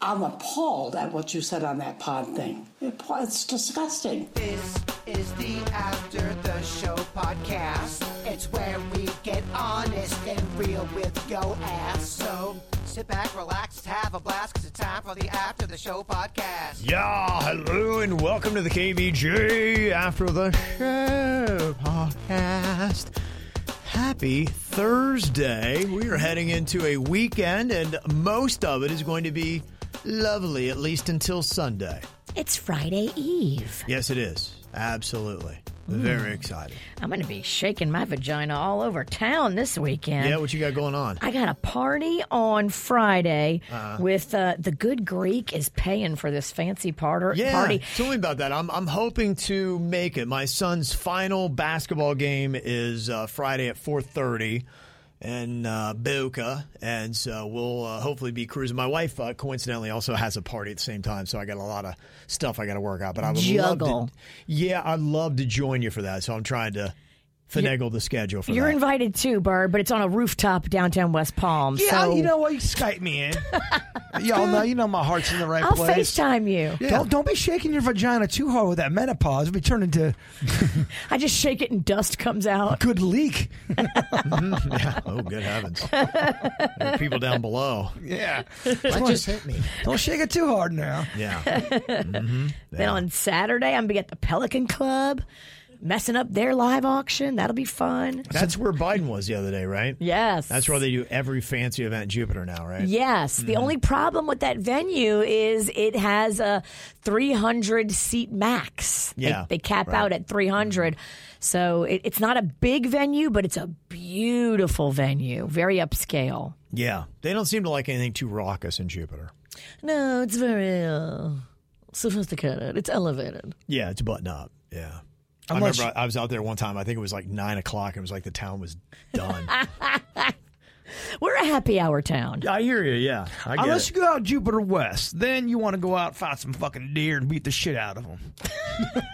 I'm appalled at what you said on that pod thing. It- It's disgusting. This is the After the Show podcast. It's where we get honest and real with yo ass. So sit back, relax, have a blast, cause it's time for the After the Show podcast. Yeah, hello and welcome to the KVJ After the Show podcast. Happy Thursday. We are heading into a weekend, and most of it is going to be lovely, at least until Sunday. It's Friday Eve. Yes, it is. Absolutely. Very excited. I'm going to be shaking my vagina all over town this weekend. Yeah, what you got going on? I got a party on Friday Uh-huh. with uh, the Good Greek is paying for this fancy parter, Yeah, party. tell me about that. I'm I'm hoping to make it. My son's final basketball game is uh, Friday at 4:30 in uh, Boca, and so we'll uh, hopefully be cruising. My wife, uh, coincidentally, also has a party at the same time, so I got a lot of stuff I got to work out. But I would love Juggle. to. Yeah, I'd love to join you for that. So I'm trying to finagle the schedule for You're that. invited too, Bird, but it's on a rooftop downtown West Palm. Yeah, so you know what? You Skype me in. Y'all know, you know my heart's in the right place. I'll place. FaceTime you. Don't don't be shaking your vagina too hard with that menopause. It'll be turned into I just shake it and dust comes out. good leak. yeah. Oh, good heavens! there are people down below. Yeah. What just hit me? Don't shake it too hard now. Yeah. Mm-hmm. Then on Saturday, I'm going to be at the Pelican Club, messing up their live auction. That'll be fun. That's where Biden was the other day, right? Yes. That's where they do every fancy event in Jupiter now, right? Yes. The only problem with that venue is it has a 300 seat max. They- Yeah, They, cap right. out at 300. So it, it's not a big venue, but it's a beautiful venue, very upscale. Yeah. They don't seem to like anything too raucous in Jupiter. No, it's very uh, sophisticated. It's elevated. Yeah, it's button up. Yeah. I Unless- remember I I was out there one time. I think it was like nine o'clock. and It was like the town was done. We're a happy hour town. I hear you. Yeah, I get Unless it. you go out Jupiter West, then you want to go out and find some fucking deer and beat the shit out of them.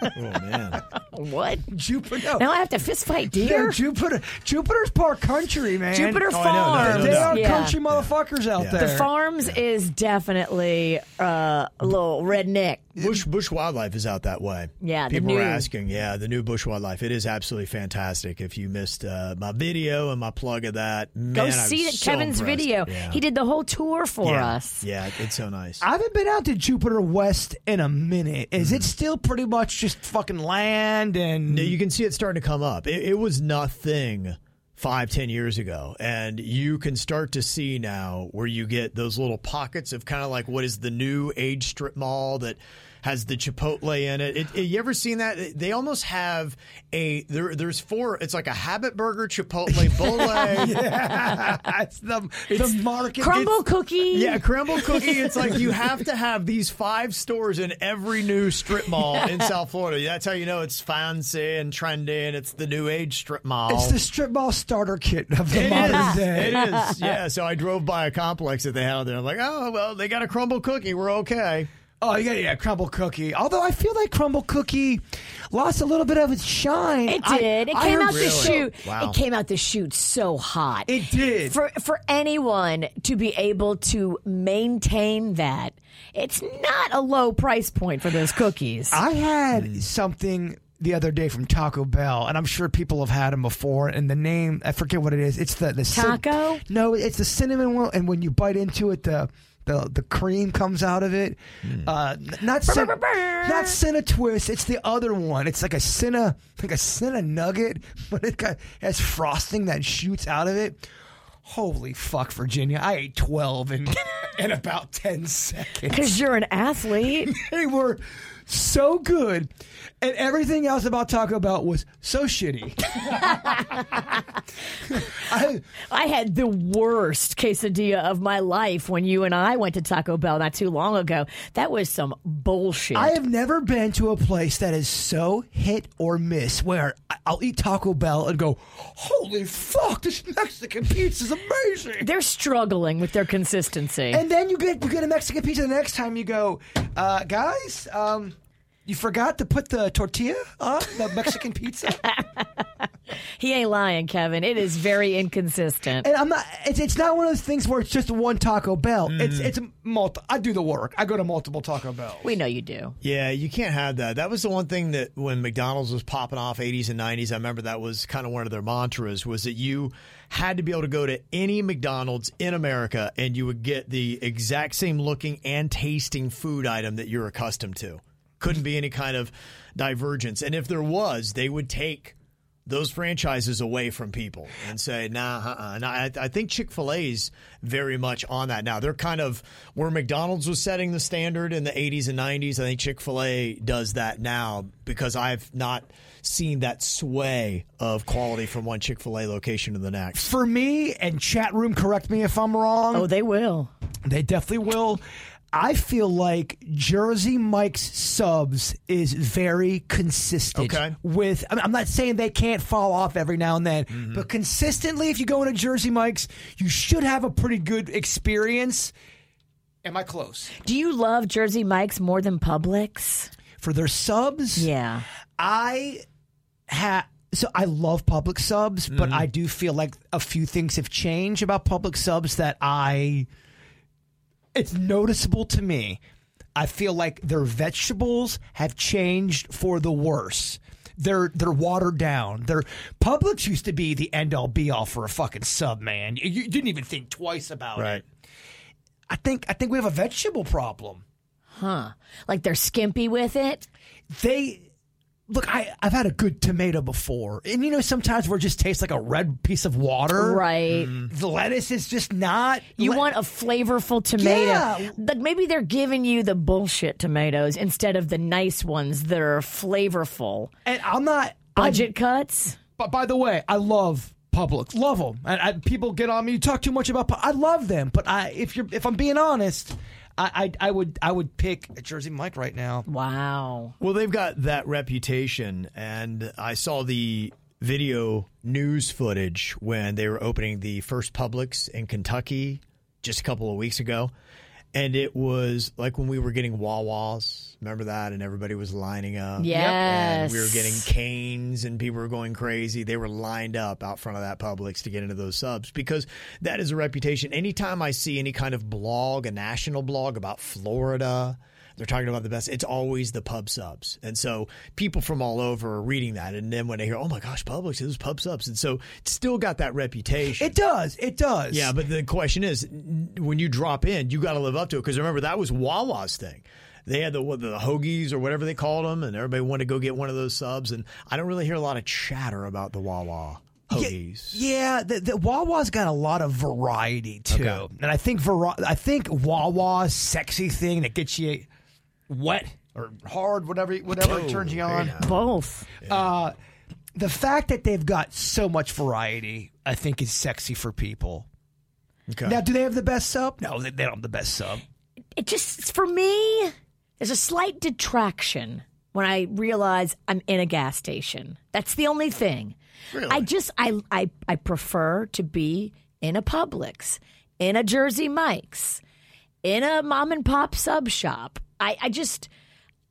Oh man. What? Jupiter, no. Now I have to fist fight Yeah, deer? Jupiter, Jupiter's part country, man. Jupiter Oh, I know, no, Farms. no, They are Yeah. country motherfuckers out Yeah. there. The Farms is definitely uh, a little redneck. Busch Busch Wildlife is out that way. Yeah, the people new- were asking. Yeah, the new Busch Wildlife. It is absolutely fantastic. If you missed uh, my video and my plug of that, man, Go I'm see so Kevin's impressed. video. Yeah. He did the whole tour for yeah. us. Yeah, it's so nice. I haven't been out to Jupiter West in a minute. Is Mm-hmm. it still pretty much just fucking land and you can see it starting to come up. It, it was nothing five, ten years ago, and you can start to see now where you get those little pockets of kind of like what is the new age strip mall that has the Chipotle in it. It, it- you ever seen that? They almost have a there. There's four. It's like a Habit Burger, Chipotle, Bolay. it's the, the market. Crumbl cookie. Yeah, Crumbl cookie. It's like you have to have these five stores in every new strip mall in South Florida. That's how you know it's fancy and trendy, and it's the new age strip mall. It's the strip mall starter kit of the It modern is. day. It is. Yeah. So I drove by a complex that they had out there. I'm like, oh well, they got a Crumbl cookie. We're okay. Oh yeah, yeah, Crumbl cookie. Although I feel like Crumbl cookie lost a little bit of its shine. It I- did. it I came heard- out the shoot. Wow. It came out the shoot so hot. It did. For for anyone to be able to maintain that, it's not a low price point for those cookies. I had something the other day from Taco Bell, and I'm sure people have had them before. And the name, I forget what it is. It's the the cin- Taco? no, it's the cinnamon one. And when you bite into it, the the, the cream comes out of it. Uh, not not Cinna Twist. It's the other one. It's like a Cinna like a Cinna Nugget, but it got, has frosting that shoots out of it. Holy fuck, Virginia! I ate twelve in in about ten seconds. Because you're an athlete. They were so good, and everything else about Taco Bell was so shitty. I, I had the worst quesadilla of my life when you and I went to Taco Bell not too long ago. That was some bullshit. I have never been to a place that is so hit or miss where I'll eat Taco Bell and go, "Holy fuck, this Mexican pizza is amazing." They're struggling with their consistency. And then you get you get a Mexican pizza the next time you go, uh, guys. Um, you forgot to put the tortilla on the Mexican pizza, he ain't lying, Kevin. It is very inconsistent. and I'm not. It's, it's not one of those things where it's just one Taco Bell. Hmm. It's it's multi. I do the work. I go to multiple Taco Bells. We know you do. Yeah, you can't have that. That was the one thing that when McDonald's was popping off 80s and 90s, I remember that was kind of one of their mantras was that you had to be able to go to any McDonald's in America and you would get the exact same looking and tasting food item that you're accustomed to. Couldn't be any kind of divergence. And if there was, they would take those franchises away from people and say, nah, uh-uh. And I, I think Chick fil A's very much on that now. They're kind of where McDonald's was setting the standard in the 80s and 90s. I think Chick fil A does that now because I've not seen that sway of quality from one Chick fil A location to the next. For me, and chat room, correct me if I'm wrong. Oh, they will. They definitely will. I feel like Jersey Mike's subs is very consistent Okay. with. I mean, I'm not saying they can't fall off every now and then, mm-hmm. but consistently, if you go into Jersey Mike's, you should have a pretty good experience. Am I close Do you love Jersey Mike's more than Publix? for their subs? Yeah. I have. So I love Publix subs, but mm-hmm. I do feel like a few things have changed about Publix subs that I. It's noticeable to me. I feel like their vegetables have changed for the worse. They're they're watered down. Their Publix used to be the end all be all for a fucking sub, man. You, you didn't even think twice about it. I think I think we have a vegetable problem. Huh. Like they're skimpy with it? they look I, i've had a good tomato before and you know sometimes where it just tastes like a red piece of water Right. Mm. the lettuce is just not You want a flavorful tomato. Yeah. Like maybe they're giving you the bullshit tomatoes instead of the nice ones that are flavorful. and i'm not I'm- Budget cuts? but by the way i love Publix, love them, and I, people get on me. You talk too much about. I love them, but I, if you're, if I'm being honest, I, I, I would, I would pick a Jersey Mike right now. Wow. Well, they've got that reputation, and I saw the video news footage when they were opening the first Publix in Kentucky just a couple of weeks ago. And it was like when we were getting Wawas. Remember that? And everybody was lining up. Yes. And we were getting canes and people were going crazy. They were lined up out front of that Publix to get into those subs because that is a reputation. Anytime I see any kind of blog, a national blog about Florida, they're talking about the best. It's always the pub subs. And so people from all over are reading that. And then when they hear, oh my gosh, Publix, it was pub subs. And so it's still got that reputation. It does, it does. Yeah, but the question is, when you drop in, you got to live up to it because remember that was Wawa's thing. They had the what, the hoagies or whatever they called them, and everybody wanted to go get one of those subs. And I don't really hear a lot of chatter about the Wawa hoagies. Yeah, the, the Wawa's got a lot of variety too, Okay. and I think vari- I think Wawa's sexy thing that gets you wet or hard, whatever whatever Oh, turns you on. now. Both. Uh, the fact that they've got so much variety, I think, is sexy for people. Okay. Now, do they have the best sub? No, they, they don't have the best sub. It just, for me, there's a slight detraction when I realize I'm in a gas station. That's the only thing. Really? I just, I, I, I prefer to be in a Publix, in a Jersey Mike's, in a mom and pop sub shop. I, I just,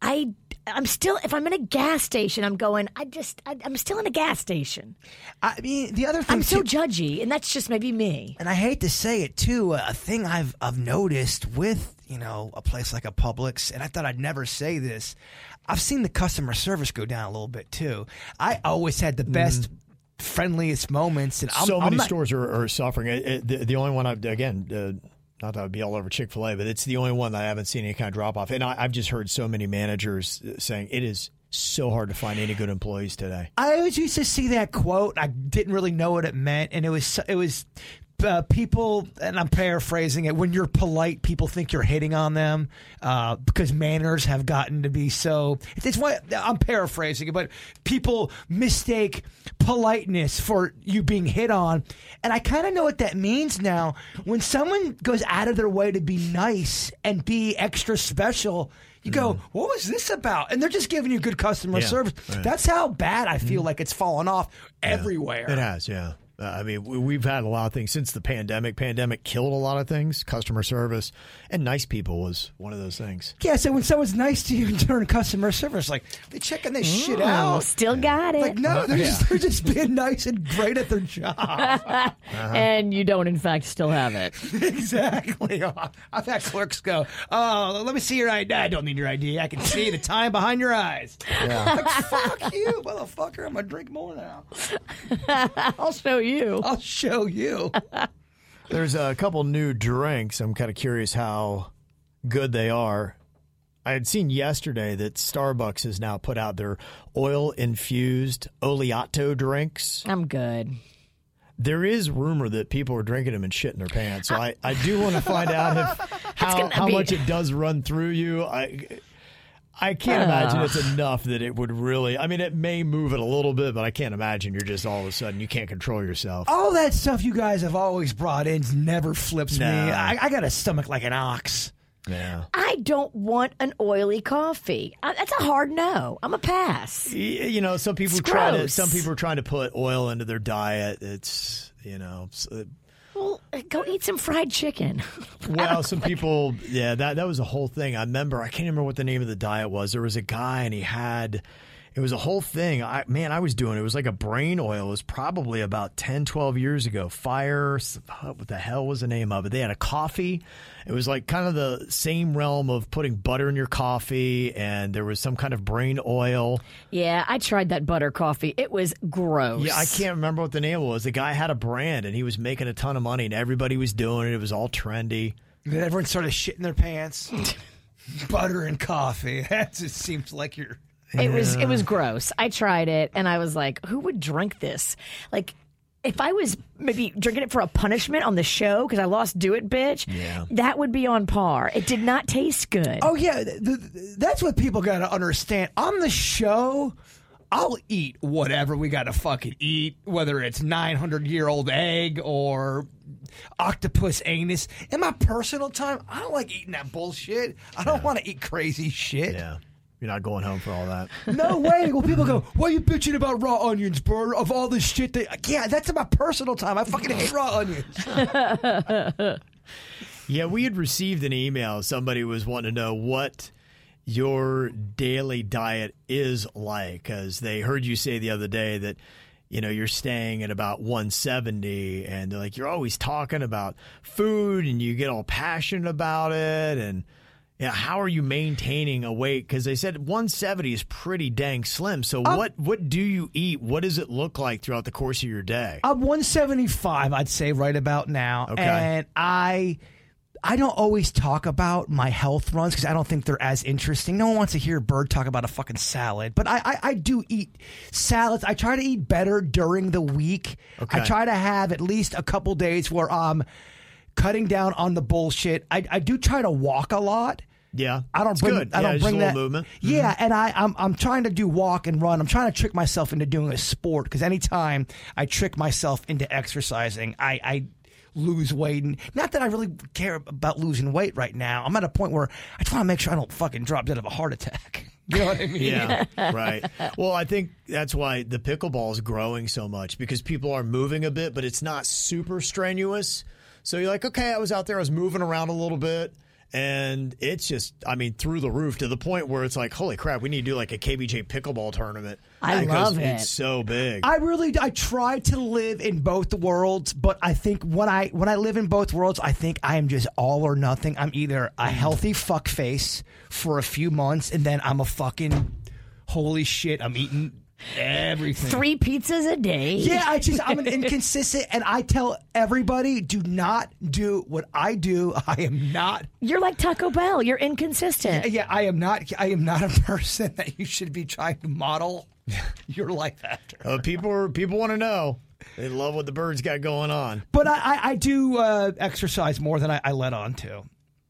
I, I'm still, if I'm in a gas station, I'm going, I just, I, I'm still in a gas station. I mean, the other thing I'm so too- judgy, and that's just maybe me. and I hate to say it too, a thing I've I've noticed with you know a place like a Publix, and I thought I'd never say this. I've seen the customer service go down a little bit too. I always had the best, friendliest moments, and I'm, so many not- stores are, are suffering. It, it- the, the only one I've again, uh, not that I would be all over Chick Fil A, but it's the only one that I haven't seen any kind of drop off. And I, I've just heard so many managers saying it is so hard to find any good employees today. I always used to see that quote. I didn't really know what it meant, and it was it was uh, people, and I'm paraphrasing it. When you're polite, people think you're hitting on them uh, because manners have gotten to be so. It's why I'm paraphrasing it, but people mistake politeness for you being hit on, and I kind of know what that means now. When someone goes out of their way to be nice and be extra special. You go, what was this about? And they're just giving you good customer Yeah, service. right. That's how bad I feel like it's fallen off everywhere. It has, yeah. Uh, I mean, we- we've had a lot of things since the pandemic. Pandemic killed a lot of things. Customer service and nice people was one of those things. Yeah, so when someone's nice to you during customer service, like they're checking this shit Oh, out. still got it. Like no, they're just they're just being nice and great at their job. And you don't, in fact, still have it. exactly. Oh, I've had clerks go, "Oh, let me see your ID." I don't need your ID. I can see the time behind your eyes. Like fuck you, motherfucker. I'm gonna drink more now. I'll show you. I'll show you. There's a couple new drinks. I'm kind of curious how good they are. I had seen yesterday that Starbucks has now put out their oil infused oleato drinks. I'm good. There is rumor that people are drinking them and shitting their pants. So I, I do want to find out if, how, how be- much it does run through you. I I can't imagine it's enough that it would really. I mean, it may move it a little bit, but I can't imagine you're just all of a sudden you can't control yourself. All that stuff you guys have always brought in never flips me. I, I got a stomach like an ox. Yeah. I don't want an oily coffee. Uh, that's a hard no. I'm a pass. Y- You know, some people It's try to. gross. Some people are trying to put oil into their diet. It's you know, s- uh, Well, go eat some fried chicken. well, some people. Yeah, that that was a whole thing. I remember. I can't remember what the name of the diet was. There was a guy, and he had. It was a whole thing. I man, I was doing. It was like a brain oil. It was probably about 10, 12 years ago. Fire. What the hell was the name of it? They had a coffee. It was like kind of the same realm of putting butter in your coffee, and there was some kind of brain oil. Yeah, I tried that butter coffee. It was gross. Yeah, I can't remember what the name was. The guy had a brand and he was making a ton of money and everybody was doing it. It was all trendy. And then everyone started shitting their pants. Butter and coffee. That just seems like you're. It was it was gross. I tried it and I was like, who would drink this? Like if I was maybe drinking it for a punishment on the show because I lost Do It Bitch, Yeah. that would be on par. It did not taste good. Oh yeah, th- th- that's what people got to understand. On the show, I'll eat whatever we got to fucking eat, whether it's nine hundred year old egg or octopus anus. In my personal time, I don't like eating that bullshit. I don't want to eat crazy shit. Yeah. You're not going home for all that. No way. Well, people go, why are you bitching about raw onions, bro? Of all this shit that. Yeah, that's in my personal time. I fucking hate raw onions. yeah, we had received an email. Somebody was wanting to know what your daily diet is like because they heard you say the other day that you know you're staying at about 170 and they're like you're always talking about food and you get all passionate about it and yeah how are you maintaining a weight because they said 170 is pretty dang slim so what what do you eat what does it look like throughout the course of your day I'm 175, I'd say, right about now. Okay. And I. I don't always talk about my health runs because I don't think they're as interesting. No one wants to hear Bird talk about a fucking salad, but I, I, I do eat salads. I try to eat better during the week. Okay. I try to have at least a couple days where I'm cutting down on the bullshit. I, I do try to walk a lot. Yeah I don't It's bring. good. I don't just bring that movement Yeah, mm-hmm. and I, I'm I'm trying to do walk and run. I'm trying to trick myself into doing a sport because anytime I trick myself into exercising, I, I lose weight. And not that I really care about losing weight right now. I'm at a point where I just want to make sure I don't fucking drop dead of a heart attack. You know what I mean? Yeah, right. Well, I think that's why the pickleball is growing so much because people are moving a bit, but it's not super strenuous. So you're like, okay, I was out there, I was moving around a little bit, and it's just, I mean, through the roof to the point where it's like, holy crap, we need to do like a KVJ pickleball tournament. I love it. It's so big. I really I try to live in both worlds, but I think when I when I live in both worlds, I think I am just all or nothing. I'm either a mm. healthy fuck face for a few months and then I'm a fucking holy shit, I'm eating everything. Three pizzas a day. Yeah, I just I'm an inconsistent and I tell everybody do not do what I do. I am not You're like Taco Bell. You're inconsistent. yeah, I am not I am not a person that you should be trying to model your life after. Uh, people people want to know. They love what the birds got going on. But I, I, I do uh, exercise more than I, I let on to.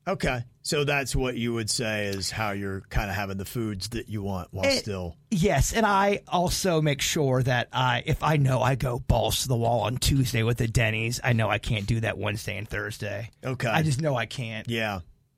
Okay. So that's what you would say is how you're kind of having the foods that you want while It- still. Yes, and I also make sure that I, if I know I go balls to the wall on Tuesday with the Denny's, I know I can't do that Wednesday and Thursday. Okay. I just know I can't. Yeah.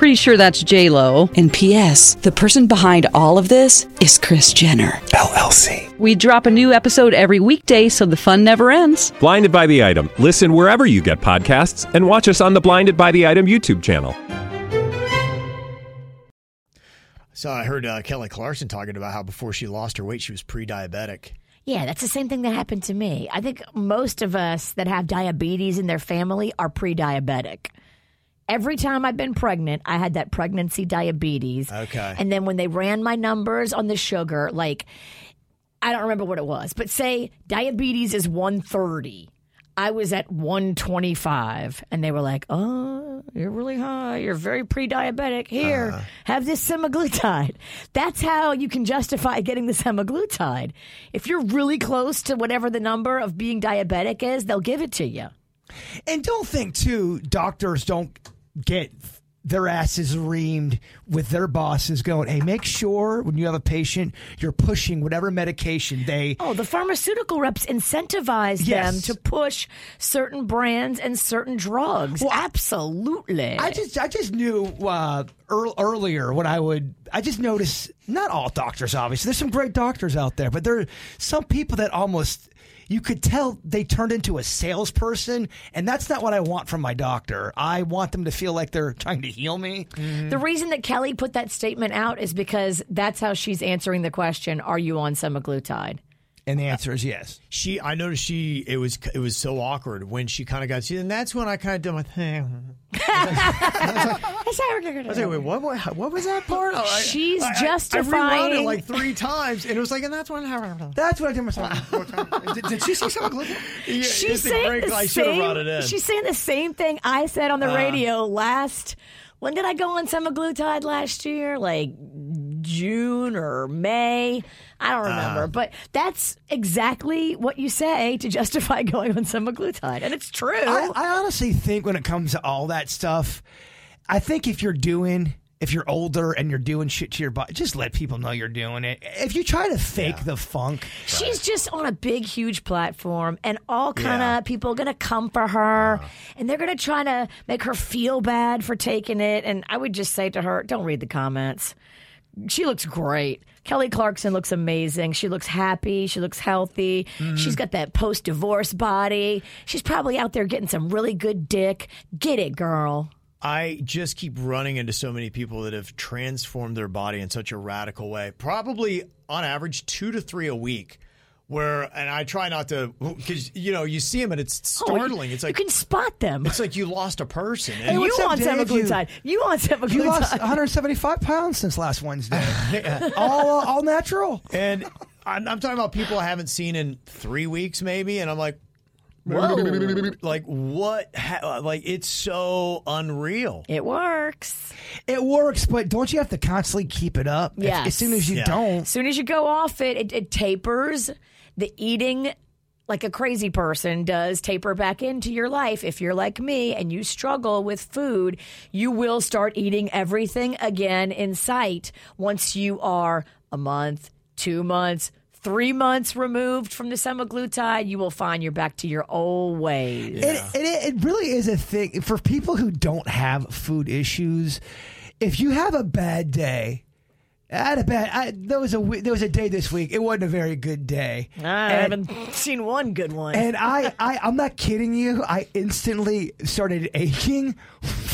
Pretty sure that's J Lo. And P.S. The person behind all of this is Kris Jenner. LLC. We drop a new episode every weekday, so the fun never ends. Blinded by the item. Listen wherever you get podcasts, and watch us on the Blinded by the Item YouTube channel. So I heard uh, Kelly Clarkson talking about how before she lost her weight, she was pre-diabetic. Yeah, that's the same thing that happened to me. I think most of us that have diabetes in their family are pre diabetic. Every time I've been pregnant, I had that pregnancy diabetes. Okay. And then when they ran my numbers on the sugar, like, I don't remember what it was, but say diabetes is 130. I was at 125, and they were like, Oh, you're really high. You're very pre diabetic. Here, uh-huh. have this semaglutide. That's how you can justify getting the semaglutide. If you're really close to whatever the number of being diabetic is, they'll give it to you. And don't think, too, doctors don't get their asses reamed with their bosses going, hey, make sure when you have a patient, you're pushing whatever medication they. Oh, the pharmaceutical reps incentivize Yes. them to push certain brands and certain drugs. Well, Absolutely. I just, I just knew uh, earl earlier when I would, I just noticed not all doctors, obviously. There's some great doctors out there, but there are some people that almost, you could tell they turned into a salesperson, and that's not what I want from my doctor. I want them to feel like they're trying to heal me. Mm-hmm. The reason that Kelly put that statement out is because that's how she's answering the question Are you on semaglutide? And the answer is yes. She, I noticed she, it was, it was so awkward when she kind of got, see, and that's when I kind of did my thing. I was like, wait, what, what, what was that part? Oh, I- She's I- I- I, rewound it like three times, and it was like, and that's when. That's what I did myself. did, did she say something? Yeah, She's saying great- the I same. brought it in. Uh. She's saying the same thing I said on the radio last. When did I go on semaglutide last year? Like June or May? I don't remember. Uh. but that's exactly what you say to justify going on semaglutide, and it's true. I, I honestly think when it comes to all that stuff, I think if you're doing, if you're older and you're doing shit to your body, just let people know you're doing it. If you try to fake the funk, She's just on a big, huge platform, and all kind of Yeah. people are going to come for her, and they're going to try to make her feel bad for taking it. And I would just say to her, don't read the comments. She looks great. Kelly Clarkson looks amazing. She looks happy. She looks healthy. Mm-hmm. She's got that post divorce body. She's probably out there getting some really good dick. Get it, girl. I just keep running into so many people that have transformed their body in such a radical way. Probably on average two to three a week. Where and I try not to because you know you see them and it's Oh, startling. it's like you can spot them. it's like you lost a person. Hey, And you what's up, want Dave? You- semaglutide. You want semaglutide. you lost 175 pounds since last Wednesday. all, uh, all natural. And I'm, I'm talking about people I haven't seen in three weeks, maybe. And I'm like, Whoa. like what? Ha- like it's so unreal. It works. It works, but don't you have to constantly keep it up? Yeah. Yes. as soon as you Yeah. don't, As soon as you go off it, it, it tapers. The eating, like a crazy person, does taper back into your life. If you're like me and you struggle with food, you will start eating everything again in sight once you are a month, two months, three months removed from the semaglutide. You will find you're back to your old ways. It, it, it really is a thing for people who don't have food issues. If you have a bad day, I had a bad. I, there was a we- there was a day this week. It wasn't a very good day. I And- haven't seen one good one. And I, I, I'm not kidding you. I instantly started aching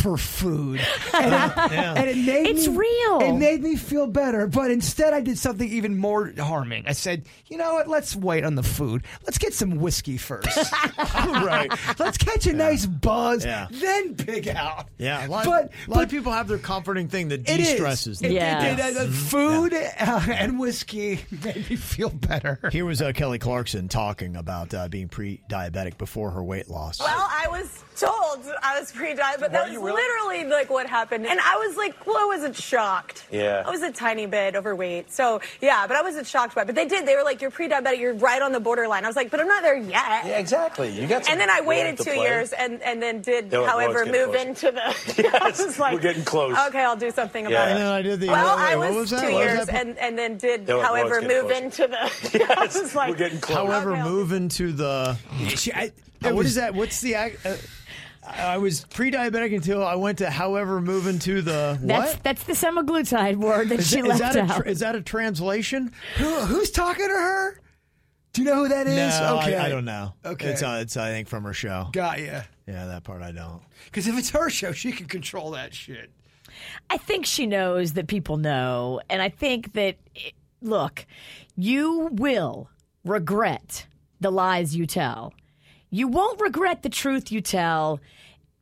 for food, and it, and it made It's me, real. It made me feel better. But instead, I did something even more harming. I said, "You know what? Let's wait on the food. Let's get some whiskey first. right. Let's catch a nice buzz, Yeah. then pig out." Yeah, a lot, but a lot but of people have their comforting thing that it is. de-stresses It- them. it- Yeah. it- uh, food uh, and whiskey made me feel better. Here was uh, Kelly Clarkson talking about uh, being pre-diabetic before her weight loss. Well, I was told I was pre-diabetic, but that was literally like what happened. And I was like, well, I wasn't shocked. Yeah. I was a tiny bit overweight. So, yeah, but I wasn't shocked by it. But they did. They were like, you're pre-diabetic. You're right on the borderline. I was like, but I'm not there yet. Yeah, exactly. You got some And then I waited two play. years and, and then did, Yeah, however, it's move closer. into the. I Yes, was like, we're getting close. Okay, I'll do something Yeah. about it. And then I did the. Well, I was, was two What years that? and, and then did, Yeah, however, getting move closer. into the. I was like, we're getting close. However, Okay, I'll- move into the. She- I- Uh, it what was- is that? What's the? ac- Uh, I was pre-diabetic until I went to. However, moving to the what? that's the semaglutide word that Is she that- is left that a out. tr- is that a translation? Who, who's talking to her? Do you know who that is? No, okay, I, I don't know. Okay. it's uh, it's I think from her show. Got ya. Yeah, that part I don't. Because if it's her show, she can control that shit. I think she knows that people know, and I think that look, you will regret the lies you tell. You won't regret the truth you tell.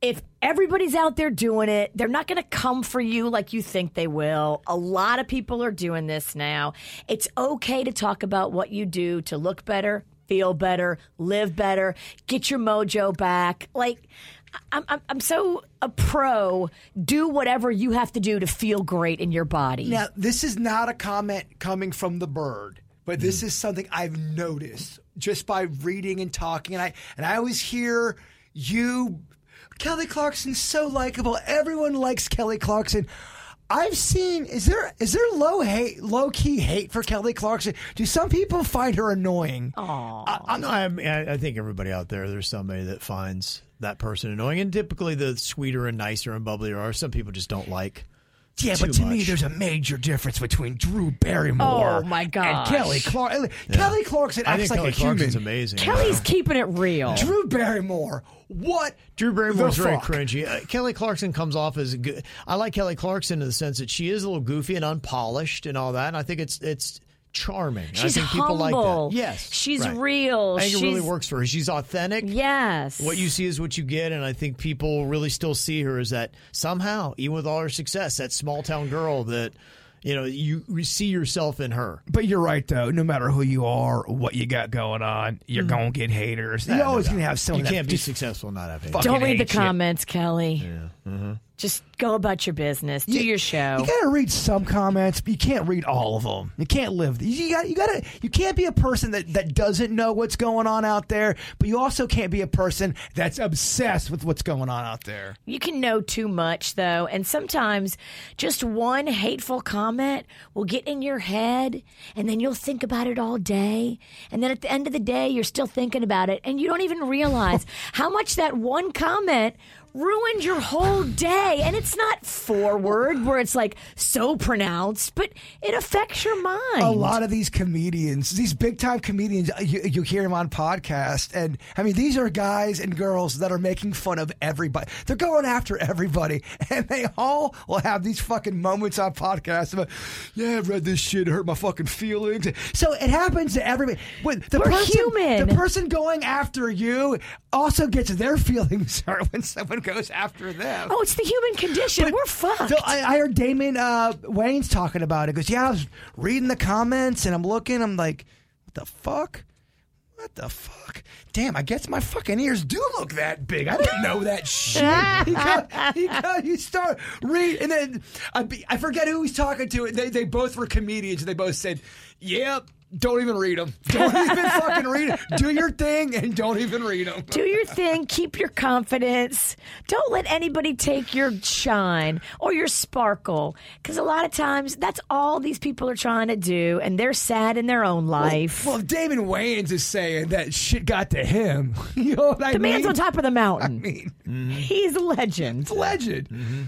If everybody's out there doing it, they're not going to come for you like you think they will. A lot of people are doing this now. It's okay to talk about what you do to look better, feel better, live better, get your mojo back. Like, I'm, I'm, I'm so a pro. Do whatever you have to do to feel great in your body. Now, this is not a comment coming from the bird, but this is something I've noticed just by reading and talking. And I and I always hear you, Kelly Clarkson's so likable. Everyone likes Kelly Clarkson. I've seen is there is there low hate low key hate for Kelly Clarkson? Do some people find her annoying? I, no, I, mean, I I think everybody out there, there's somebody that finds that person annoying, and typically the sweeter and nicer and bubblier are. Some people just don't like. Yeah, too but to me, there's a major difference between Drew Barrymore Oh, my and gosh. Kelly Clarkson. Kelly Clarkson I acts think like Kelly a Clarkson's human. amazing. Kelly's keeping it real. Drew Barrymore. What? Drew Barrymore's the very cringy. Uh, Kelly Clarkson comes off as a good. I like Kelly Clarkson in the sense that she is a little goofy and unpolished and all that. And I think it's it's charming. She's I think people humble. like that. Yes, She's right. real. I think She's, it really works for her. She's authentic. Yes. What you see is what you get, and I think people really still see her as that somehow, even with all her success, that small town girl that you know you see yourself in her. But you're right, though. No matter who you are, what you got going on, you're gonna get haters. You're. Yeah, no always gonna have someone You can't be just successful not having hate. Fuck. Don't read the hate you. comments, Kelly. Mm-hmm. Just go about your business. Do You- your show. You gotta read some comments, but you can't read all of them. You can't live. You got. You gotta. You can't be a person that that doesn't know what's going on out there, but you also can't be a person that's obsessed with what's going on out there. You can know too much, though, and sometimes just one hateful comment will get in your head, and then you'll think about it all day. And then at the end of the day, you're still thinking about it, and you don't even realize how much that one comment ruined your whole day. And it's not forward where it's like so pronounced, but it affects your mind. A lot of these comedians, these big time comedians, uh, you, you hear them on podcasts, and I mean, these are guys and girls that are making fun of everybody. They're going after everybody, and they all will have these fucking moments on podcasts about, yeah, I've read this shit, it hurt my fucking feelings. So it happens to everybody. When the We're person, human. The person going after you also gets their feelings hurt when someone goes after them. Oh, it's the human condition. We're fucked. So I, I heard Damon uh, Wayans talking about it. Goes, yeah, I was reading the comments and I'm looking. I'm like, what the fuck? What the fuck? Damn, I guess my fucking ears do look that big. I didn't know that shit. he got, he got, you start read, and then I, be- I forget who he's talking to. They, they both were comedians. And they both said, "Yep, don't even read them. Don't even fucking read them. Do your thing and don't even read them." Do your thing. Keep your confidence. Don't let anybody take your shine or your sparkle. Because a lot of times that's all these people are trying to do, and they're sad in their own life. Well, if Damon Wayans is saying that shit got to him, you know what I the mean? man's on top of the mountain. I mean, He's a legend. it's a legend. Mm-hmm.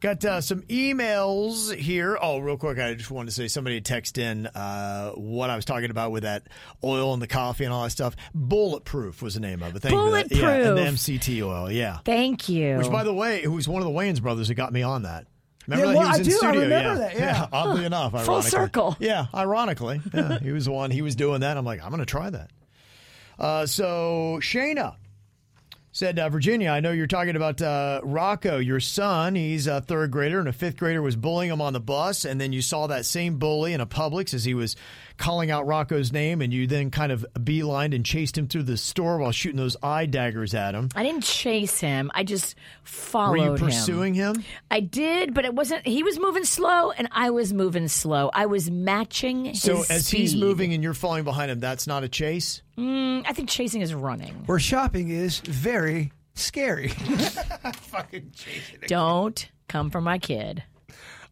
Got uh, some emails here. Oh, real quick, I just wanted to say somebody had texted in uh, what I was talking about with that oil and the coffee and all that stuff. Bulletproof was the name of it. Thank you. Yeah, and the MCT oil. Yeah. Thank you. Which, by the way, it was one of the Wayans brothers that got me on that. Remember Yeah, that well, he was I in do. I studio? remember yeah. that, yeah. Oddly enough, Full circle. Yeah, ironically. Yeah, he was the one. He was doing that. I'm like, I'm going to try that. Uh, so Shayna said, uh, Virginia, I know you're talking about uh, Rocco, your son. He's a third grader, and a fifth grader was bullying him on the bus. And then you saw that same bully in a Publix as he was calling out Rocco's name, and you then kind of beelined and chased him through the store while shooting those eye daggers at him. I didn't chase him. I just followed Were you pursuing him? I did, but it wasn't. He was moving slow, and I was moving slow. I was matching his So as he's moving and you're following behind him, that's not a chase? Mm, I think chasing is running. Where shopping is very scary. Fucking chasing it. Don't come for my kid.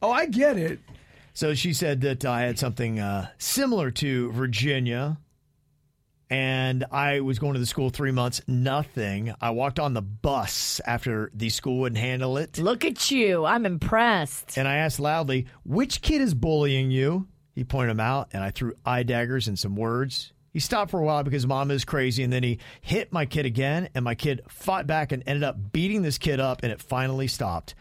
Oh, I get it. So she said that I had something uh, similar to Virginia, and I was going to the school three months, nothing. I walked on the bus after the school wouldn't handle it. Look at you. I'm impressed. And I asked loudly, which kid is bullying you? He pointed him out, and I threw eye daggers and some words. He stopped for a while because mom is crazy, and then he hit my kid again, and my kid fought back and ended up beating this kid up, and it finally stopped.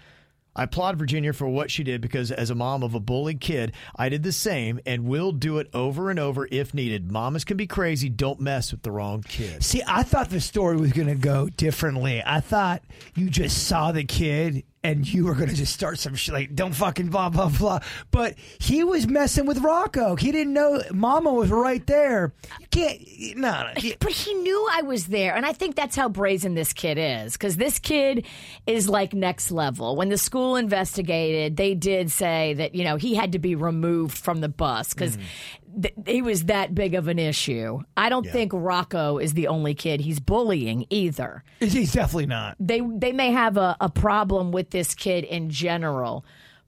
I applaud Virginia for what she did because as a mom of a bullied kid, I did the same and will do it over and over if needed. Mamas can be crazy. Don't mess with the wrong kid. See, I thought the story was going to go differently. I thought you just saw the kid and you were going to just start some shit like, don't fucking blah, blah, blah. But he was messing with Rocco. He didn't know Mama was right there. You can't, no, no. But he knew I was there, and I think that's how brazen this kid is. Because this kid is like next level. When the school investigated, they did say that you know he had to be removed from the bus because mm. Th- he was that big of an issue. I don't think Rocco is the only kid he's bullying either. He's definitely not. They they may have a, a problem with this kid in general.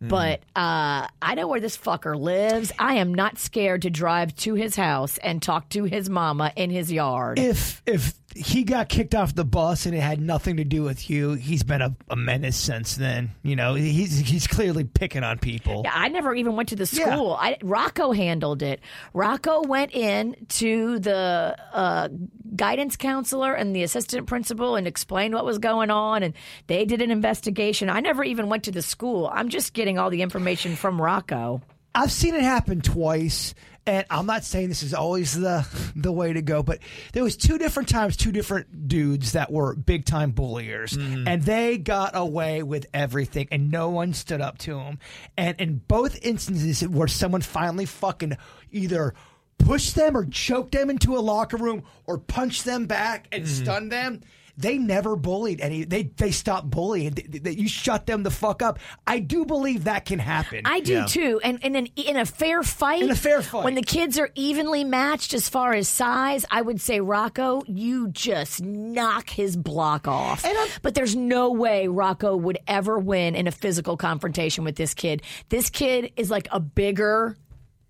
But uh, I know where this fucker lives. I am not scared to drive to his house and talk to his mama in his yard. If if he got kicked off the bus and it had nothing to do with you, he's been a, a menace since then. You know, he's he's clearly picking on people. Yeah, I never even went to the Yeah. school. I, Rocco handled it. Rocco went in to the uh, guidance counselor and the assistant principal and explained what was going on, and they did an investigation. I never even went to the school. I'm just getting all the information from Rocco. I've seen it happen twice, and I'm not saying this is always the the way to go, but there was two different times, two different dudes that were big time bulliers, mm-hmm. and they got away with everything, and no one stood up to them. And in both instances, where someone finally fucking either pushed them or choked them into a locker room or punched them back and mm-hmm. stunned them. They never bullied any. They they stopped bullying. They- they- you shut them the fuck up. I do believe that can happen. I do too. And, and in, in a fair fight, In a fair fight. when the kids are evenly matched as far as size, I would say Rocco, you just knock his block off. but there's no way Rocco would ever win in a physical confrontation with this kid. This kid is like a bigger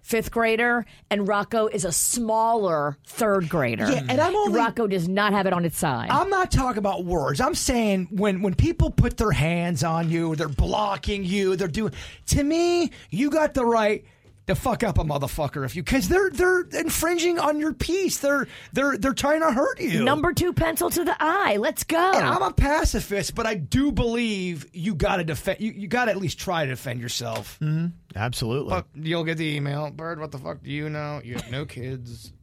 fifth grader, and Rocco is a smaller third grader. Yeah, and I'm only- Rocco does not have it on its side. I'm not talking about words. I'm saying when when people put their hands on you, they're blocking you, they're doing. To me, you got the right to fuck up a motherfucker if you because they're they're infringing on your peace. They're they're they're trying to hurt you. Number two pencil to the eye. Let's go. And I'm a pacifist, but I do believe you got to defend. You, you got to at least try to defend yourself. Mm-hmm. Absolutely. But you'll get the email, Bird. What the fuck do you know? You have no kids.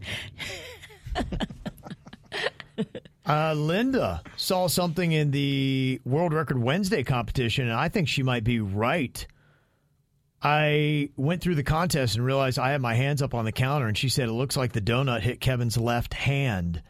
Uh, Linda saw something in the World Record Wednesday competition, and I think she might be right. I went through the contest and realized I had my hands up on the counter, and she said it looks like the donut hit Kevin's left hand.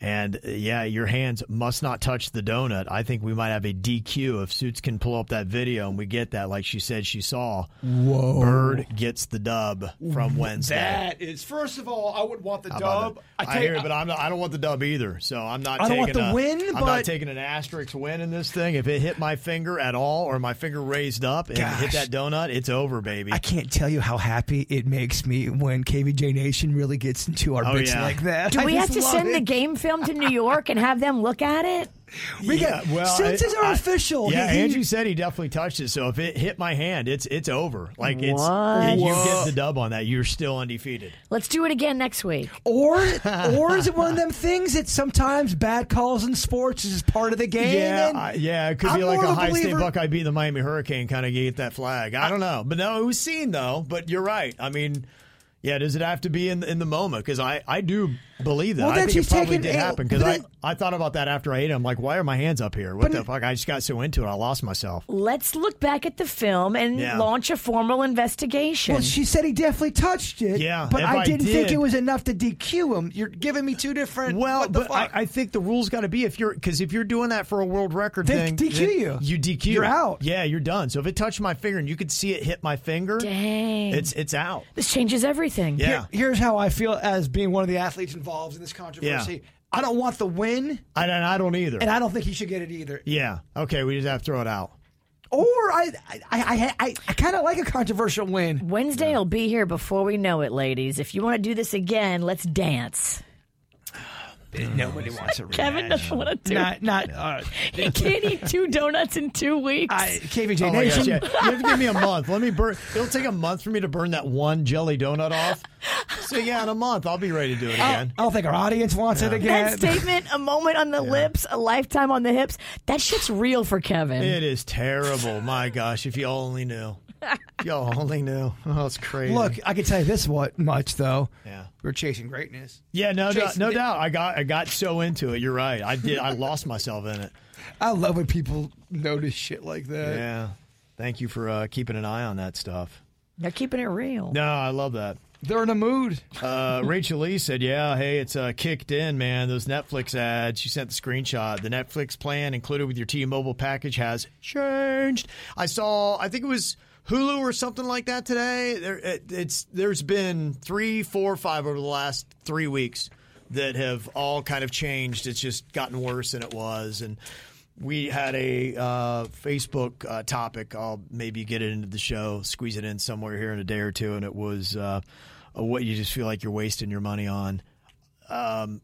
And uh, yeah, your hands must not touch the donut. I think we might have a DQ if Suits can pull up that video and we get that, like she said she saw. Whoa. Bird gets the dub from Wednesday. That is, first of all, I would want the How about dub. that? I, hear it, but I'm not, I don't want the dub either. So I'm not. I don't taking want the a- win, I'm but- not taking an asterisk win in this thing. If it hit my finger at all, or my finger raised up and hit that donut, it's over, baby. I can't tell you how happy it makes me when KVJ Nation really gets into our Oh, bits yeah. like that. Do I we have to send it. the game film to New York and have them look at it? We yeah, got well, senses are I- official. Yeah, He- he- Andrew said he definitely touched it. So if it hit my hand, it's it's over. Like it's What? you get the dub on that. You're still undefeated. Let's do it again next week. Or, or is it one of them things that sometimes bad calls in sports is part of the game? Yeah, and I- yeah, it could I'm be like more a of high state believer- Buckeye beat the Miami Hurricane kind of get that flag. I don't know, but no, it was seen though. But you're right. I mean, yeah, does it have to be in in the moment? Because I I do believe that. Well, I then think it probably taking did a- happen because I I thought about that after I ate it. I'm like, why are my hands up here? What the fuck? I just got so into it, I lost myself. Let's look back at the film and Yeah. launch a formal investigation. Well, she said he definitely touched it. Yeah, but if I I didn't think did- it was enough to DQ him. You're giving me two different. Well, what the but I, fuck? I think the rules got to be if you're because if you're doing that for a world record They thing, DQ then you. You DQ. You're out. Yeah, you're done. So if it touched my finger and you could see it hit my finger, Dang. it's it's out. this changes everything. Yeah. Here- here's how I feel as being one of the athletes involved in this controversy. I don't want the win, I, and I don't either. and I don't think he should get it either. yeah. Okay, we just have to throw it out. Or I, I, I, I, I kind of like a controversial win. Wednesday will be here before we know it, ladies. If you want to do this again, let's dance. Nobody wants a rematch. Kevin doesn't want to do Not, it. not. Uh, He can't eat two donuts in two weeks. I, KVJ Oh Nation. yeah. You have to give me a month. Let me burn. It'll take a month for me to burn that one jelly donut off. So yeah, in a month I'll be ready to do it again. I don't think our audience wants it again. that statement, a moment on the lips, a lifetime on the hips, that shit's real for Kevin. It is terrible. My gosh, if you only knew. If y'all only knew. Oh, it's crazy. Look, I can tell you this what much though. Yeah. We're chasing greatness. Yeah, no doubt. Jason, No did- doubt. I got I got so into it. You're right. I did. I lost myself in it. I love when people notice shit like that. Yeah. Thank you for uh, keeping an eye on that stuff. They're keeping it real. No, I love that. They're in a mood. Uh, Rachel Lee said, "Yeah, hey, it's uh, kicked in, man. Those Netflix ads." She sent the screenshot. The Netflix plan included with your T-Mobile package has changed. I saw. I think it was Hulu or something like that today. There, it, it's there's been three, four, five over the last three weeks that have all kind of changed. It's just gotten worse than it was, and we had a uh, Facebook uh, topic. I'll maybe get it into the show, squeeze it in somewhere here in a day or two, and it was uh, what you just feel like you're wasting your money on. Um,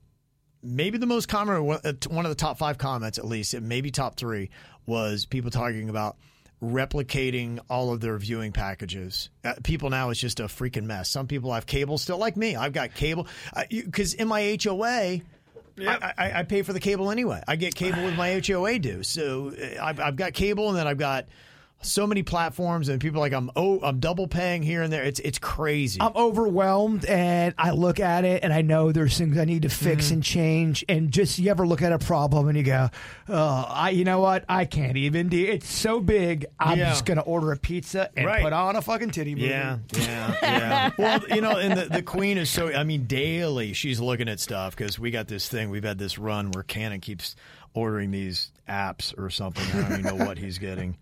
maybe the most common, one uh, one of the top five comments, at least, maybe top three, was people talking about replicating all of their viewing packages. Uh, people now it's just a freaking mess. Some people have cable still, like me. I've got cable because in my HOA. I, I, I pay for the cable anyway. I get cable with my HOA dues. So uh, I've, I've got cable, and then I've got so many platforms, and people are like I'm oh I'm double paying here and there. It's it's crazy. I'm overwhelmed and I look at it and I know there's things I need to fix Mm-hmm. and change. And just you ever look at a problem and you go, oh, I, you know what? I can't even do It's so big. I'm Yeah. just going to order a pizza and Right. put on a fucking titty movie. Yeah, yeah, yeah. well, you know, and the, the queen is so. I mean, daily she's looking at stuff because we got this thing. We've had this run where Canon keeps ordering these apps or something. I don't even know what he's getting.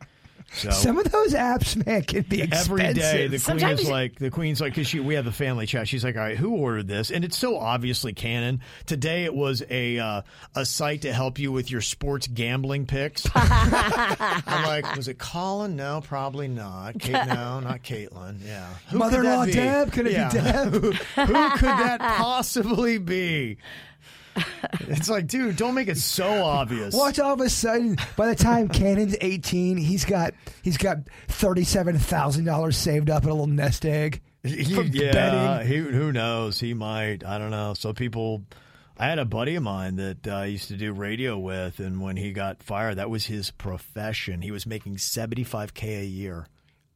So Some of those apps, man, can be expensive. every day the queen is like the queen's like because she we have the family chat. She's like, all right, who ordered this? And it's so obviously Canon. Today it was a uh, a site to help you with your sports gambling picks. I'm like, was it Colin? No, probably not. Kate, no, not Caitlin. Yeah, Who Mother-in-law that? Deb? Could it be Deb? who, who could that possibly be? It's like, dude, don't make it so obvious. Watch all of a sudden, by the time Cannon's 18, he's got he's got thirty-seven thousand dollars saved up in a little nest egg. He- yeah, he, who knows? He might. I don't know. So people, I had a buddy of mine that uh, I used to do radio with, and when he got fired, that was his profession. He was making seventy five k a year.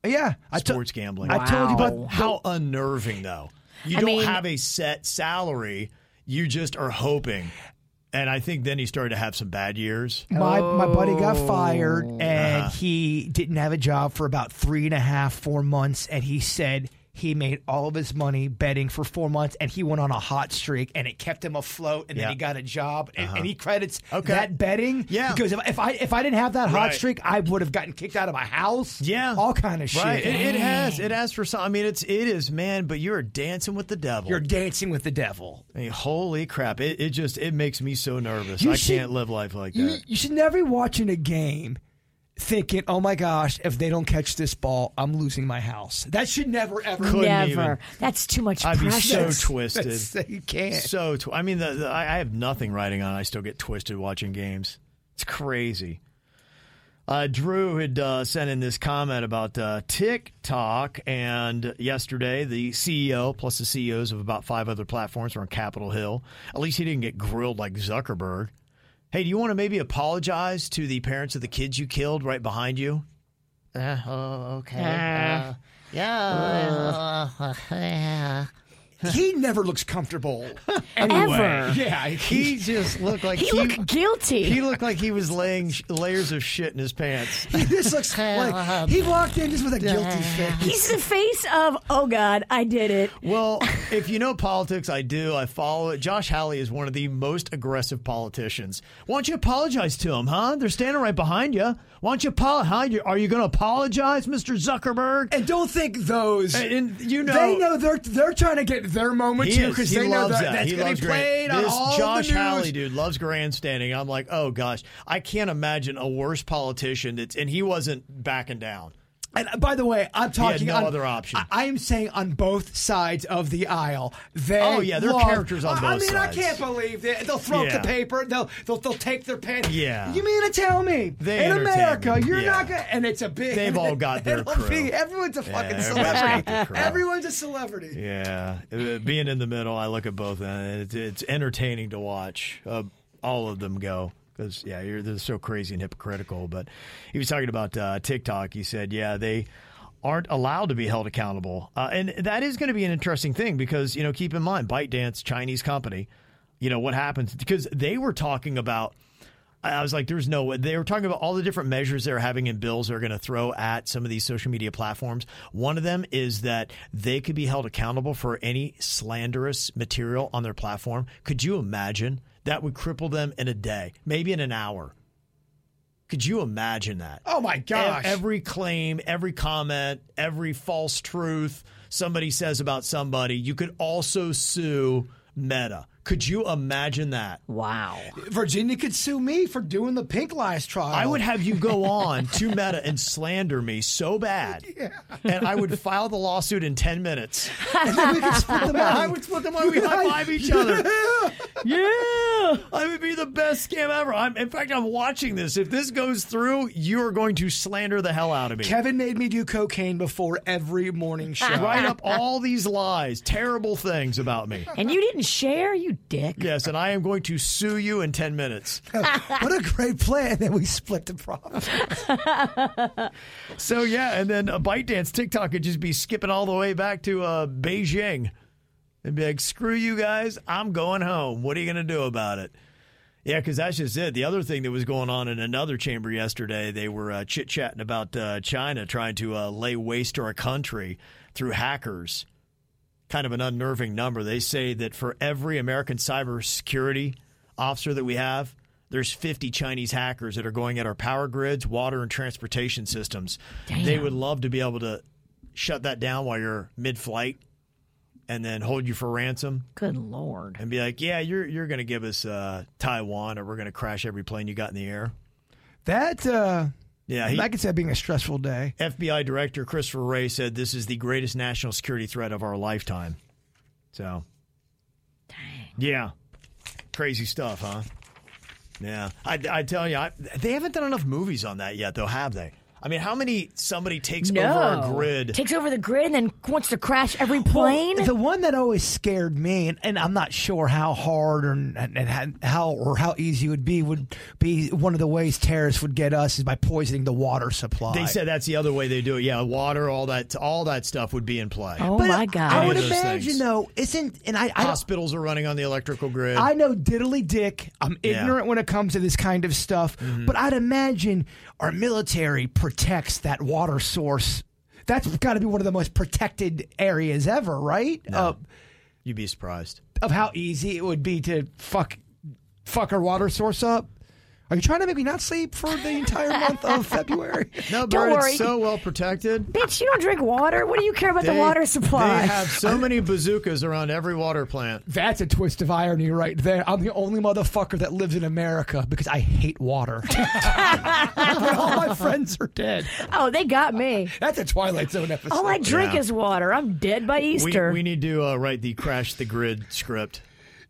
Yeah, I to- sports gambling. I told you about How unnerving, though. You I don't mean- have a set salary. You just are hoping. And I think then he started to have some bad years. My my buddy got fired Oh. and Uh-huh. he didn't have a job for about three and a half, four months, and he said he made all of his money betting for four months and he went on a hot streak and it kept him afloat and Yeah. then he got a job and, and uh-huh. he credits Okay. that betting Yeah. because if, if I if I didn't have that hot Right. streak I would have gotten kicked out of my house Yeah, all kind of shit Right. It, it has. It has for some. I mean, it's it is, man. But you're dancing with the devil. you're dancing with the devil I mean, holy crap! It, it just it makes me so nervous. You I should- can't live life like you, that. you should never be watching a game thinking, "Oh my gosh, if they don't catch this ball, I'm losing my house." That should never ever. Couldn't Never. even. That's too much I'd be so twisted. That's- you can't. So tw- I mean, the, the, I I have nothing riding on. it. I still get twisted watching games. It's crazy. Uh, Drew had uh, sent in this comment about uh, TikTok, and yesterday the CEO plus the CEOs of about five other platforms were on Capitol Hill. At least he didn't get grilled like Zuckerberg. Hey, do you want to maybe apologize to the parents of the kids you killed right behind you? Uh, oh, okay. Uh, yeah. he never looks comfortable. Anyway, Ever. yeah, He just looked like He looked guilty. He looked like he was laying sh- layers of shit in his pants. he just looks like he walked in just with a guilty face. He's the face of, oh God, I did it. Well, if you know politics, I do. I follow it. Josh Hawley is one of the most aggressive politicians. Why don't you apologize to him, huh? They're standing right behind you. Why don't you apologize? Are you going to apologize, Mr. Zuckerberg? And don't think those. And, and you know, they know they're they're trying to get their moment too because He they know that, that. that's going to be grand- played on This all Josh the news. Hawley dude loves grandstanding. I'm like, oh gosh, I can't imagine a worse politician. That's and he wasn't backing down. And uh, by the way, I'm talking. no on, other option. I, I am saying on both sides of the aisle. They Oh, yeah, they're characters on I, I mean, sides. I can't believe they, they'll throw up the paper. They'll they'll, they'll take their pen. Yeah. You mean to tell me They in America me. you're Yeah. not gonna? And it's a big. They've all got their crew. Be, everyone's a fucking everybody's celebrity. Everyone's a celebrity. Yeah, Uh, being in the middle, I look at both, and it's, it's entertaining to watch uh, all of them go. Because yeah, you're they're so crazy and hypocritical. But he was talking about uh, TikTok. He said, yeah, they aren't allowed to be held accountable, uh, and that is going to be an interesting thing because you know keep in mind, ByteDance, Chinese company. You know what happens because they were talking about. I was like, there's no way. They were talking about all the different measures they're having in bills they're going to throw at some of these social media platforms. One of them is that they could be held accountable for any slanderous material on their platform. Could you imagine? That would cripple them in a day, maybe in an hour. Could you imagine that? Oh my gosh. Every claim, every comment, every false truth somebody says about somebody, you could also sue Meta. Could you imagine that? Wow. Virginia could sue me for doing the pink lies trial. I would have you go on to Meta and slander me so bad, and I would file the lawsuit in ten minutes. and then we could split the money. I would split the money. We high five each other. Yeah, I would be the best scam ever. I'm, in fact, I'm watching this. If this goes through, you are going to slander the hell out of me. Kevin made me do cocaine before every morning show. Write up all these lies, terrible things about me. And you didn't share, you dick. Yes, and I am going to sue you in ten minutes. what a great plan that we split the profit. So yeah, and then a ByteDance TikTok could just be skipping all the way back to uh, Beijing and be like, "Screw you guys, I'm going home. What are you going to do about it?" Yeah, because that's just it. The other thing that was going on in another chamber yesterday, they were uh, chit chatting about uh, China trying to uh, lay waste to our country through hackers. Kind of an unnerving number. They say that for every American cybersecurity officer that we have, there's 50 Chinese hackers that are going at our power grids, water, and transportation systems. They would love to be able to shut that down while you're mid-flight and then hold you for ransom Good Lord. and be like, "Yeah, you're you're going to give us uh, Taiwan, or we're going to crash every plane you got in the air." That uh, Yeah, he, I could say being a stressful day. FBI Director Christopher Wray said this is the greatest national security threat of our lifetime. So, Dang. yeah, crazy stuff, huh? Yeah, I, I tell you, I, they haven't done enough movies on that yet, though, have they? I mean, how many somebody takes No. over a grid? Takes over the grid and then wants to crash every plane. The one that always scared me, and, and I'm not sure how hard or and, and how or how easy it would be, would be one of the ways terrorists would get us is by poisoning the water supply. they said that's the other way they do it. Yeah, water, all that, all that stuff would be in play. oh But my God. I Any would imagine things. though, isn't and I I, Hospitals are running on the electrical grid. I know diddly dick. I'm Yeah. Mm-hmm. ignorant when it comes to this kind of stuff, but I'd imagine our military protects that water source. That's got to be one of the most protected areas ever, right? Of, You'd be surprised. of how easy it would be to fuck fuck our water source up. Are you trying to make me not sleep for the entire month of February? No, Don't worry. it's so well protected. Bitch, you don't drink water. What do you care about the water supply? They have so many bazookas around every water plant. That's a twist of irony right there. I'm the only motherfucker that lives in America because I hate water. all my friends are dead. oh, they got me. That's a Twilight Zone episode. All I drink Yeah. is water. I'm dead by Easter. we need to uh, write the Crash the Grid script.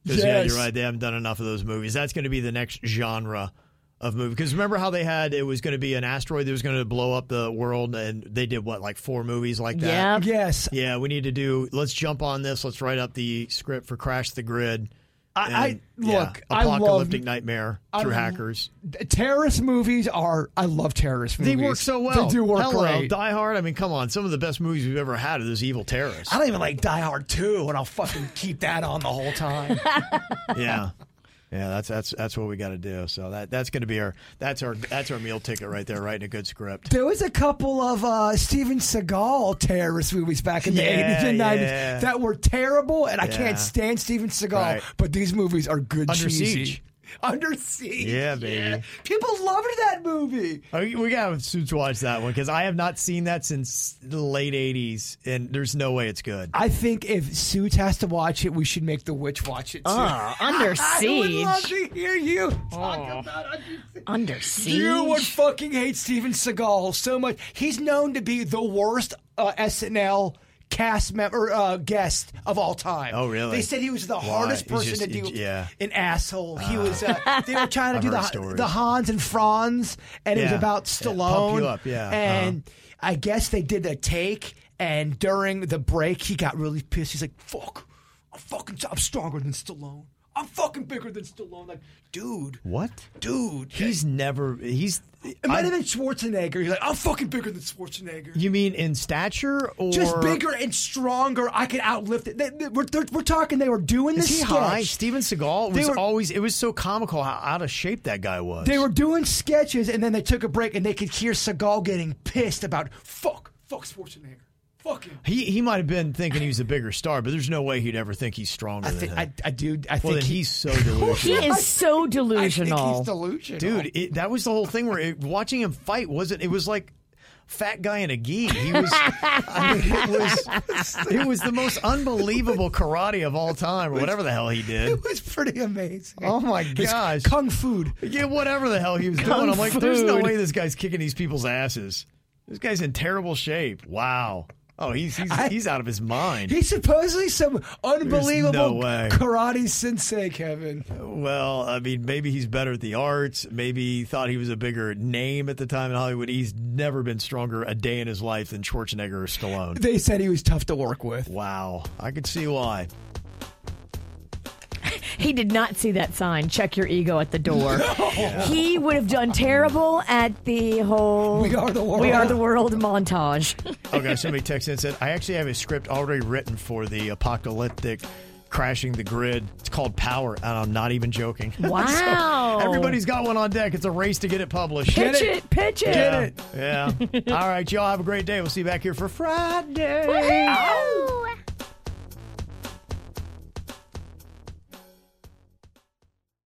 'Cause, Yeah, you're right. They haven't done enough of those movies. That's going to be the next genre of movie. Because remember how they had it was going to be an asteroid that was going to blow up the world, and they did what like four movies like that. Yep. Yes. Yeah, we need to do. Let's jump on this. Let's write up the script for Crash the Grid. I, I and, yeah, look. I love apocalyptic nightmare through I- hackers. terrorist movies. Are I love terrorist movies. They work so well. They do work Hello, great. Die Hard. I mean, come on. Some of the best movies we've ever had are those evil terrorists. I don't even like Die Hard 2, and I'll fucking keep that on the whole time. yeah. Yeah, that's that's that's what we got to do. So that that's going to be our that's our that's our meal ticket right there. Writing a good script. there was a couple of uh, Steven Seagal terrorist movies back in the Yeah, 80s and 90s yeah. that were terrible, and I can't stand Steven Seagal, Right. but these movies are good Under cheesy. Siege. Under Siege. Yeah, baby. People loved that movie. Oh, we we got to watch that one because I have not seen that since the late '80s, and there's no way it's good. I think if Suits has to watch it, we should make the witch watch it too. Oh, Under I would love to hear you talk about Under Siege. Under Siege. You would fucking hate Steven Seagal so much. He's known to be the worst uh, SNL cast member uh, guest of all time. Oh, really? They said he was the hardest person just- to do. yeah. an asshole. He was. Uh, they were trying to do the stories. the Hans and Franz, and it was Yeah. about Yeah, pump Stallone. you up, yeah. Uh-huh. And I guess they did a take, and during the break, he got really pissed. He's like, "Fuck, I'm fucking, I'm stronger than Stallone. I'm fucking bigger than Stallone." Like, dude, What? dude, He's never. He's. It might I- have been Schwarzenegger. He's like, I'm fucking bigger than Schwarzenegger. you mean in stature or Just bigger and stronger. I could outlift it. They- they- we're, we're talking. They were doing the Is he sketch. high? Steven Seagal was were- always. It was so comical how out of shape that guy was. They were doing sketches, and then they took a break, and they could hear Seagal getting pissed about fuck, fuck Schwarzenegger, fuck him. He he might have been thinking he was a bigger star, but there's no way he'd ever think he's stronger I than think him. I, I do. I well, think then he- he's so delusional. He delusional. is so I think delusional. he's delusional, Dude, it, that was the whole thing where it, watching him fight wasn't. It was like fat guy in a gi. He was. I mean, it was. It was the most unbelievable karate of all time, or whatever the hell he did. It was pretty amazing. Oh my His gosh, kung fu. Yeah, whatever the hell he was Kung doing. I'm like, there's no food. way this guy's kicking these people's asses. This guy's in terrible shape. Wow. Oh, he's he's, I- he's out of his mind. He's supposedly some unbelievable way. karate sensei, Kevin. Well, I mean, maybe he's better at the arts. Maybe he thought he was a bigger name at the time in Hollywood. He's never been stronger a day in his life than Schwarzenegger or Stallone. They said he was tough to work with. Wow, I could see why. He did not see that sign. Check your ego at the door. He would have done terrible at the whole We are the world. We are the world montage. Okay, somebody texted and said, I actually have a script already written for the apocalyptic crashing the grid. It's called Power, and I'm not even joking. Wow. Everybody's got one on deck. It's a race to get it published. pitch it, pitch it. Get it. Yeah. All right, y'all have a great day. We'll see you back here for Friday. Woohoo!